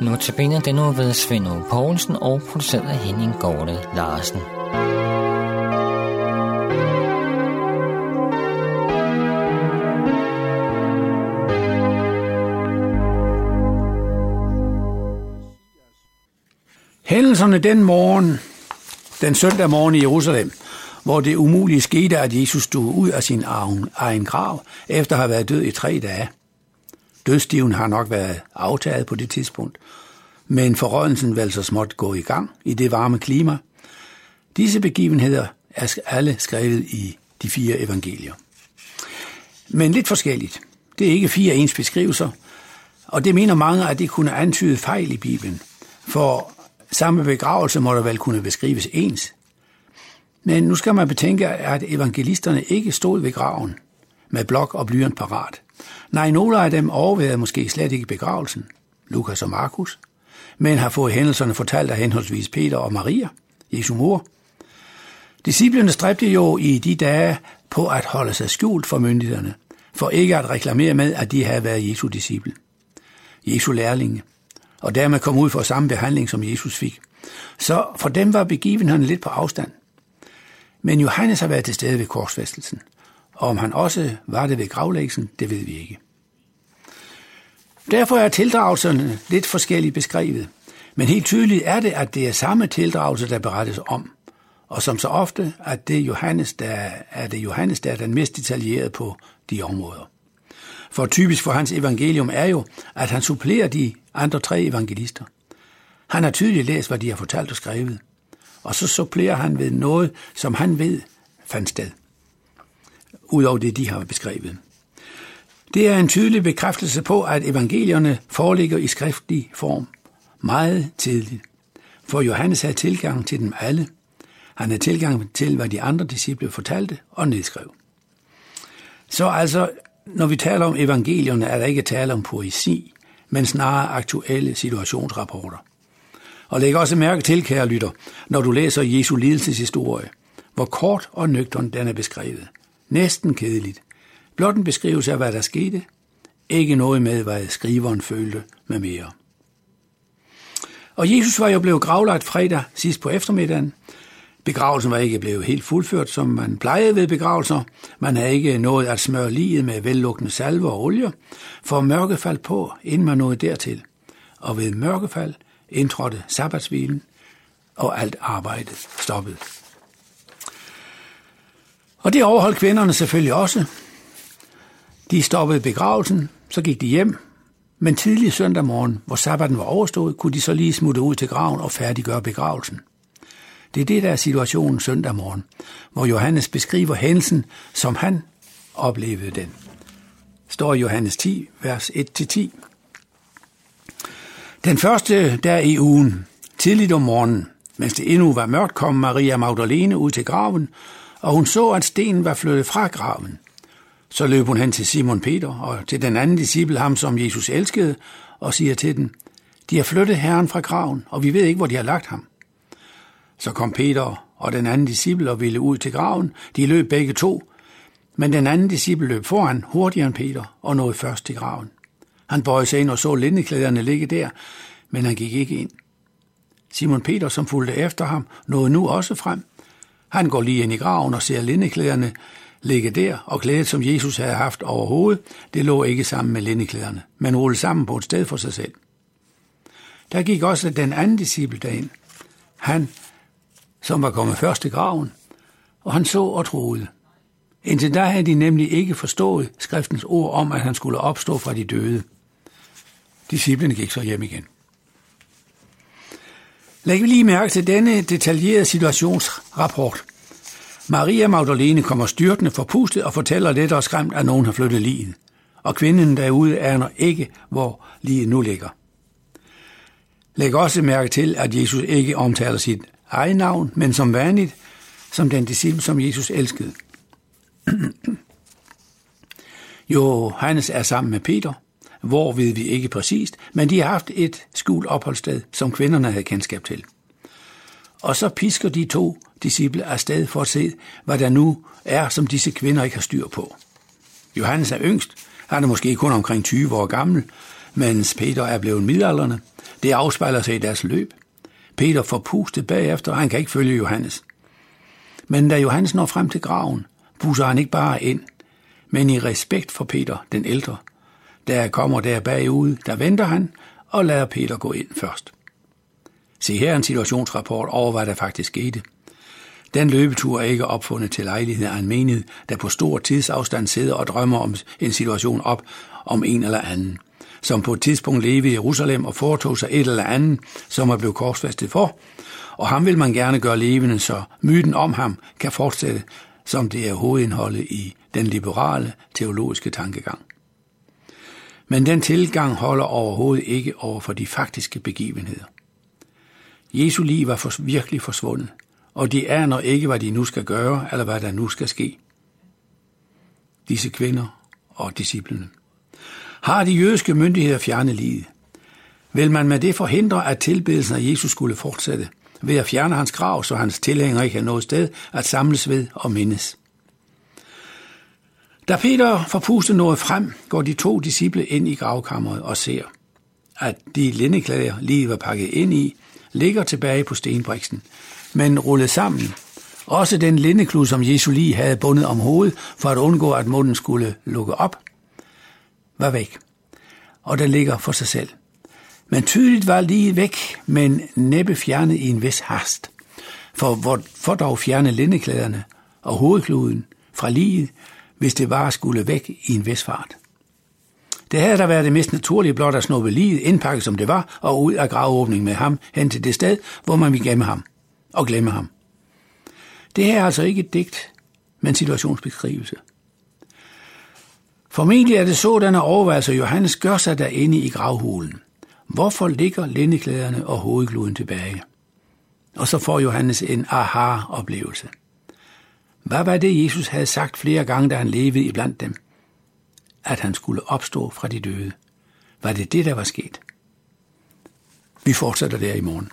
Notabene den nu ved Svend Poulsen og produceret af Henning Gårde Larsen. Hændelserne den morgen, den søndag morgen i Jerusalem, hvor det umulige skete, at Jesus stod ud af sin egen grav, efter at have været død i tre dage. Dødstiven har nok været aftaget på det tidspunkt, men forrådelsen vil så småt gå i gang i det varme klima. Disse begivenheder er alle skrevet i de fire evangelier. Men lidt forskelligt. Det er ikke fire ens beskrivelser, og det mener mange, at det kunne antyde fejl i Bibelen, for samme begravelse må der vel kunne beskrives ens. Men nu skal man betænke, at evangelisterne ikke stod ved graven med blok og blyant parat. Nej, nogle af dem overvejede måske slet ikke begravelsen, Lukas og Markus, men har fået hændelserne fortalt af henholdsvis Peter og Maria, Jesu mor. Disciplerne stræbte jo i de dage på at holde sig skjult for myndighederne, for ikke at reklamere med, at de havde været Jesu disciple, Jesu lærlinge, og dermed kom ud for samme behandling, som Jesus fik. Så for dem var begivenheden lidt på afstand. Men Johannes har været til stede ved korsfæstelsen, og om han også var det ved gravlæggelsen, det ved vi ikke. Derfor er tildragelserne lidt forskelligt beskrevet, men helt tydeligt er det, at det er samme tildragelse, der berettes om, og som så ofte, at det Johannes, der er det Johannes, der er den mest detaljeret på de områder. For typisk for hans evangelium er jo, at han supplerer de andre tre evangelister. Han har tydeligt læst, hvad de har fortalt og skrevet, og så supplerer han ved noget, som han ved fandt sted, udover det, de har beskrevet. Det er en tydelig bekræftelse på, at evangelierne foreligger i skriftlig form meget tidligt. For Johannes havde tilgang til dem alle. Han havde tilgang til, hvad de andre disciple fortalte og nedskrev. Så altså, når vi taler om evangelierne, er der ikke tale om poesi, men snarere aktuelle situationsrapporter. Og læg også mærke til, kære lytter, når du læser Jesu lidelseshistorie, hvor kort og nøgtern den er beskrevet. Næsten kedeligt, Blot en beskrivelse af, hvad der skete. Ikke noget med, hvad skriveren følte med mere. Og Jesus var jo blevet gravlagt fredag sidst på eftermiddagen. Begravelsen var ikke blevet helt fuldført, som man plejede ved begravelser. Man havde ikke nået at smøre liget med vellukkende salve og olie, for mørke faldt på, inden man nåede dertil. Og ved mørkefald indtrådte sabbatsvilen, og alt arbejdet stoppede. Og det overholdt kvinderne selvfølgelig også, de stoppede begravelsen, så gik de hjem, men tidlig søndag morgen, hvor sabbaten var overstået, kunne de så lige smutte ud til graven og færdiggøre begravelsen. Det er det, der er situationen søndag morgen, hvor Johannes beskriver hændelsen, som han oplevede den. Står i Johannes 10, vers 1-10. Den første der i ugen, tidligt om morgenen, mens det endnu var mørkt, kom Maria Magdalene ud til graven, og hun så, at stenen var flyttet fra graven. Så løb hun hen til Simon Peter og til den anden disciple, ham som Jesus elskede, og siger til den, de har flyttet Herren fra graven, og vi ved ikke, hvor de har lagt ham. Så kom Peter og den anden disciple og ville ud til graven. De løb begge to, men den anden disciple løb foran hurtigere end Peter og nåede først til graven. Han bøjede sig ind og så lindeklæderne ligge der, men han gik ikke ind. Simon Peter, som fulgte efter ham, nåede nu også frem. Han går lige ind i graven og ser lindeklæderne ligge der, og klædet, som Jesus havde haft over hovedet, det lå ikke sammen med lindeklæderne, men rullede sammen på et sted for sig selv. Der gik også den anden disciple derind, han, som var kommet først til graven, og han så og troede. Indtil da havde de nemlig ikke forstået skriftens ord om, at han skulle opstå fra de døde. Disciplene gik så hjem igen. Læg lige mærke til denne detaljerede situationsrapport – Maria Magdalene kommer styrtende forpustet og fortæller lidt og skræmt, at nogen har flyttet ligen. Og kvinden derude aner ikke, hvor lige nu ligger. Læg også mærke til, at Jesus ikke omtaler sit eget navn, men som vanligt, som den disciple, som Jesus elskede. Johannes er sammen med Peter. Hvor ved vi ikke præcist, men de har haft et skjult opholdssted, som kvinderne havde kendskab til. og så pisker de to disciple afsted for at se, hvad der nu er, som disse kvinder ikke har styr på. Johannes er yngst, han er måske kun omkring 20 år gammel, mens Peter er blevet midalderne. Det afspejler sig i deres løb. Peter får pustet bagefter, og han kan ikke følge Johannes. Men da Johannes når frem til graven, buser han ikke bare ind, men i respekt for Peter, den ældre. Der kommer der bagud, der venter han og lader Peter gå ind først. Se her en situationsrapport over, hvad der faktisk skete. Den løbetur er ikke opfundet til lejlighed af en menighed, der på stor tidsafstand sidder og drømmer om en situation op om en eller anden, som på et tidspunkt levede i Jerusalem og foretog sig et eller andet, som er blevet korsfæstet for, og ham vil man gerne gøre levende, så myten om ham kan fortsætte, som det er hovedindholdet i den liberale teologiske tankegang. Men den tilgang holder overhovedet ikke over for de faktiske begivenheder. Jesu liv var for, virkelig forsvundet, og de aner ikke, hvad de nu skal gøre, eller hvad der nu skal ske. Disse kvinder og disciplene. Har de jødiske myndigheder fjernet livet? Vil man med det forhindre, at tilbedelsen af Jesus skulle fortsætte, ved at fjerne hans grav, så hans tilhængere ikke har noget sted at samles ved og mindes? Da Peter får pustet noget frem, går de to disciple ind i gravkammeret og ser, at de lindeklæder, lige var pakket ind i, ligger tilbage på stenbriksen, men rullet sammen. Også den lindeklud, som Jesu lige havde bundet om hovedet, for at undgå, at munden skulle lukke op, var væk. Og den ligger for sig selv. Men tydeligt var lige væk, men næppe fjernet i en vis hast. For hvor for dog fjerne lindeklæderne og hovedkluden fra liget, hvis det var skulle væk i en vis fart. Det havde da været det mest naturlige blot at snuppe liget, indpakket som det var, og ud af gravåbningen med ham hen til det sted, hvor man ville gemme ham og glemme ham. Det her er altså ikke et digt, men situationsbeskrivelse. Formentlig er det sådan, at overvejelser Johannes gør sig derinde i gravhulen. Hvorfor ligger lindeklæderne og hovedgluden tilbage? Og så får Johannes en aha-oplevelse. Hvad var det, Jesus havde sagt flere gange, da han levede iblandt dem? At han skulle opstå fra de døde. Var det det, der var sket? Vi fortsætter der i morgen.